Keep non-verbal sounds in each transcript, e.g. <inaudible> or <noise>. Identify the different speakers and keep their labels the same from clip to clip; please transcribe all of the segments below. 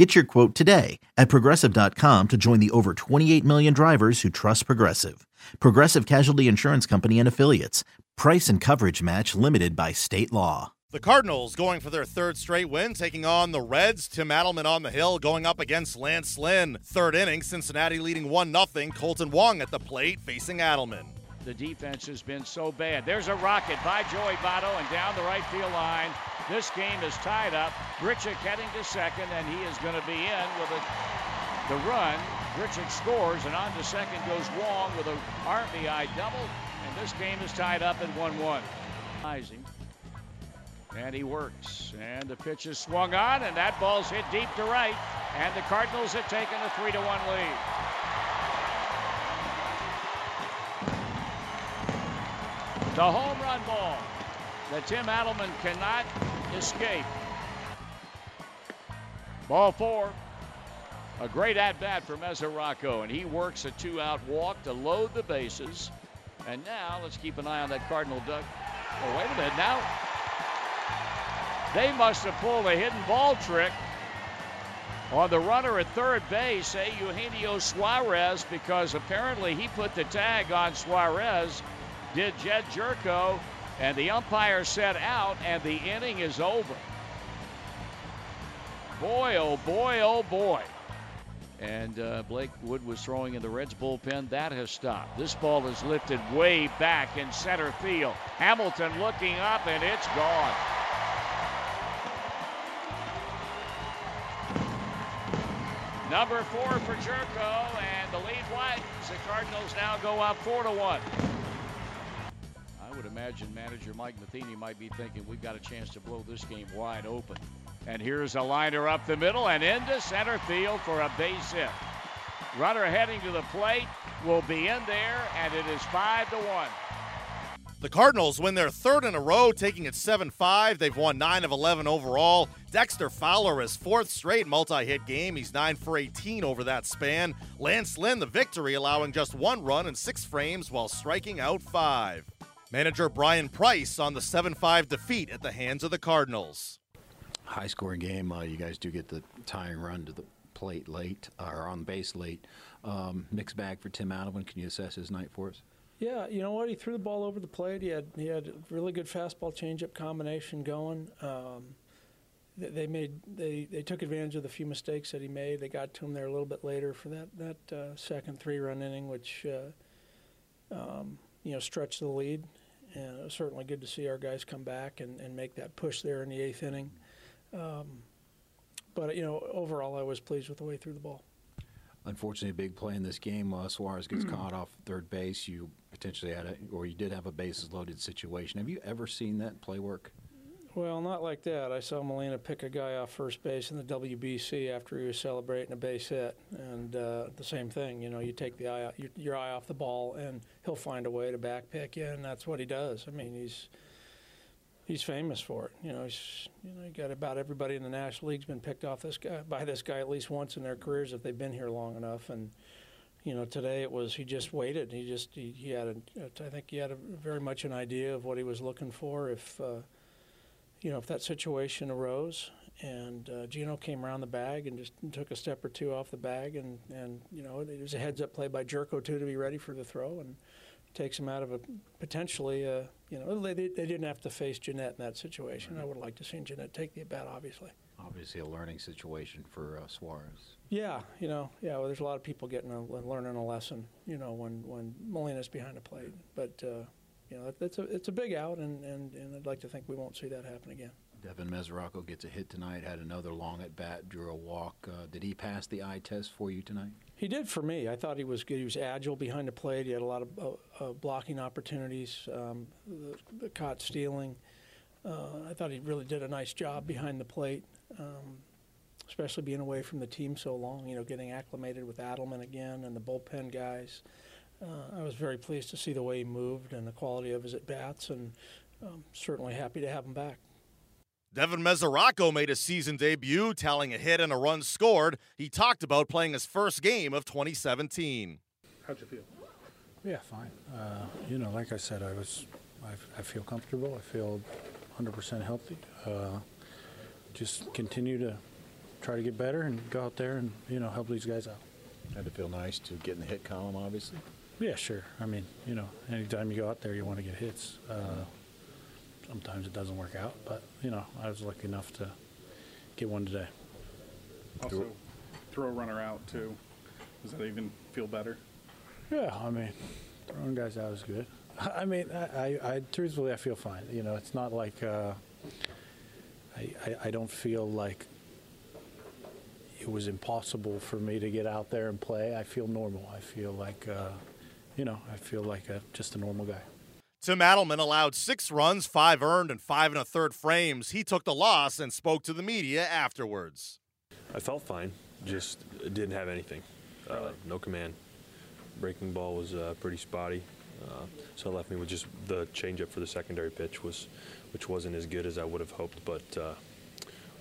Speaker 1: Get your quote today at progressive.com to join the over 28 million drivers who trust Progressive. Progressive Casualty Insurance Company and Affiliates. Price and coverage match limited by state law.
Speaker 2: The Cardinals going for their third straight win, taking on the Reds. Tim Adleman on the hill, going up against Lance Lynn. Third inning, Cincinnati leading 1 0. Kolten Wong at the plate, facing Adleman.
Speaker 3: The defense has been so bad. There's a rocket by Joey Votto and down the right field line. This game is tied up. Grichuk heading to second, and he is going to be in with a, the run. Grichuk scores, and on to second goes Wong with a RBI double, and this game is tied up at 1-1. And he works, and the pitch is swung on, and that ball's hit deep to right, and the Cardinals have taken a 3-1 lead. The home run ball that Tim Adleman cannot escape. Ball four. A great at bat for Mesoraco, and he works a two out walk to load the bases. And now let's keep an eye on that Cardinal duck. Oh, wait a minute. Now they must have pulled a hidden ball trick on the runner at third base, a Eugenio Suarez, because apparently he put the tag on Suarez did Jedd Gyorko, and the umpire said out, and the inning is over. Boy, oh boy, oh boy. And uh, Blake Wood was throwing in the Reds bullpen. That has stopped. This ball is lifted way back in center field. Hamilton looking up, and it's gone. Number four for Jerko, and the lead widens. The Cardinals now go up four to one imagine manager Mike Matheny might be thinking we've got a chance to blow this game wide open. And here's a liner up the middle and into center field for a base hit. Runner heading to the plate will be in there, and it is 5 to 1.
Speaker 2: The Cardinals win their third in a row, taking it 7 5. They've won 9 of 11 overall. Dexter Fowler, his fourth straight multi hit game. He's 9 for 18 over that span. Lance Lynn, the victory, allowing just one run in six frames while striking out five. Manager Bryan Price on the 7 5 defeat at the hands of the Cardinals.
Speaker 4: High scoring game. Uh, you guys do get the tying run to the plate late, or on base late. Um, mixed bag for Tim Adleman. Can you assess his night for us?
Speaker 5: Yeah, you know what? He threw the ball over the plate. He had he had a really good fastball changeup combination going. Um, they, they, made they, they took advantage of the few mistakes that he made. They got to him there a little bit later for that that uh, second three run inning, which uh, um, you know stretched the lead and it was certainly good to see our guys come back and, and make that push there in the eighth inning. Um, but you know, overall, I was pleased with the way through the ball.
Speaker 4: Unfortunately, a big play in this game. Uh, Suarez gets caught off third base. You potentially had a, or you did have a bases loaded situation. Have you ever seen that play work?
Speaker 5: Well, not like that. I saw Molina pick a guy off first base in the WBC after he was celebrating a base hit, and uh, the same thing. You know, you take the eye your, your, eye off the ball, and he'll find a way to back pick you, and that's what he does. I mean, he's he's famous for it. You know, he's you know, you got about everybody in the National League's been picked off this guy by this guy at least once in their careers if they've been here long enough, and you know, today it was he just waited. He just he, he had a I think he had a very much an idea of what he was looking for if. Uh, you know, if that situation arose and uh, Gino came around the bag and just took a step or two off the bag, and, and you know, it was a heads up play by Gyorko, too, to be ready for the throw and takes him out of a potentially, uh, you know, they, they didn't have to face Gennett in that situation. I would like to see Gennett take the bat, obviously.
Speaker 4: Obviously, a learning situation for uh, Suarez.
Speaker 5: Yeah, you know, yeah. Well, there's a lot of people getting a learning a lesson, you know, when when Molina's behind the plate. But uh, you know, it's a it's a big out, and, and, and I'd like to think we won't see that happen again.
Speaker 4: Devin Mesoraco gets a hit tonight. Had another long at bat, drew a walk. Uh, did he pass the eye test for you tonight?
Speaker 5: He did for me. I thought he was good. He was agile behind the plate. He had a lot of uh, uh, blocking opportunities. Um, the, the, caught stealing. Uh, I thought he really did a nice job behind the plate, um, especially being away from the team so long. You know, getting acclimated with Adleman again and the bullpen guys. Uh, I was very pleased to see the way he moved and the quality of his at bats, and um, certainly happy to have him back.
Speaker 2: Devin Mesoraco made his season debut, tallying a hit and a run scored. He talked about playing his first game of 2017.
Speaker 6: How'd you feel?
Speaker 7: Yeah, fine. Uh, you know, like I said, I was, I, I feel comfortable. I feel 100% healthy. Uh, just continue to try to get better and go out there and you know help these guys out.
Speaker 4: Had to feel nice to get in the hit column, obviously.
Speaker 7: Yeah, sure. I mean, you know, anytime you go out there, you want to get hits. Uh, sometimes it doesn't work out, but you know, I was lucky enough to get one today.
Speaker 6: Also, throw a runner out too. Does that even feel better?
Speaker 7: Yeah, I mean, throwing guys out is good. <laughs> I mean, I, I, I truthfully, I feel fine. You know, it's not like uh, I, I, I don't feel like it was impossible for me to get out there and play. I feel normal. I feel like, uh, you know, I feel like a, just a normal guy.
Speaker 2: Tim Adleman allowed six runs, five earned, and five and a third frames. He took the loss and spoke to the media afterwards.
Speaker 8: I felt fine, just didn't have anything. Uh, no command. Breaking ball was uh, pretty spotty, uh, so it left me with just the changeup for the secondary pitch, was, which wasn't as good as I would have hoped, but uh,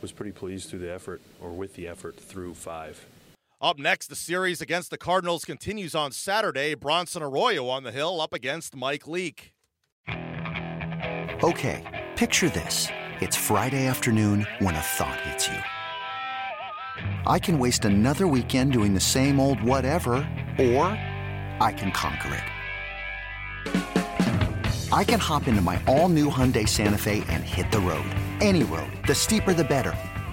Speaker 8: was pretty pleased through the effort, or with the effort through five.
Speaker 2: Up next, the series against the Cardinals continues on Saturday. Bronson Arroyo on the hill up against Mike Leake.
Speaker 9: Okay, picture this. It's Friday afternoon when a thought hits you. I can waste another weekend doing the same old whatever, or I can conquer it. I can hop into my all new Hyundai Santa Fe and hit the road. Any road. The steeper, the better.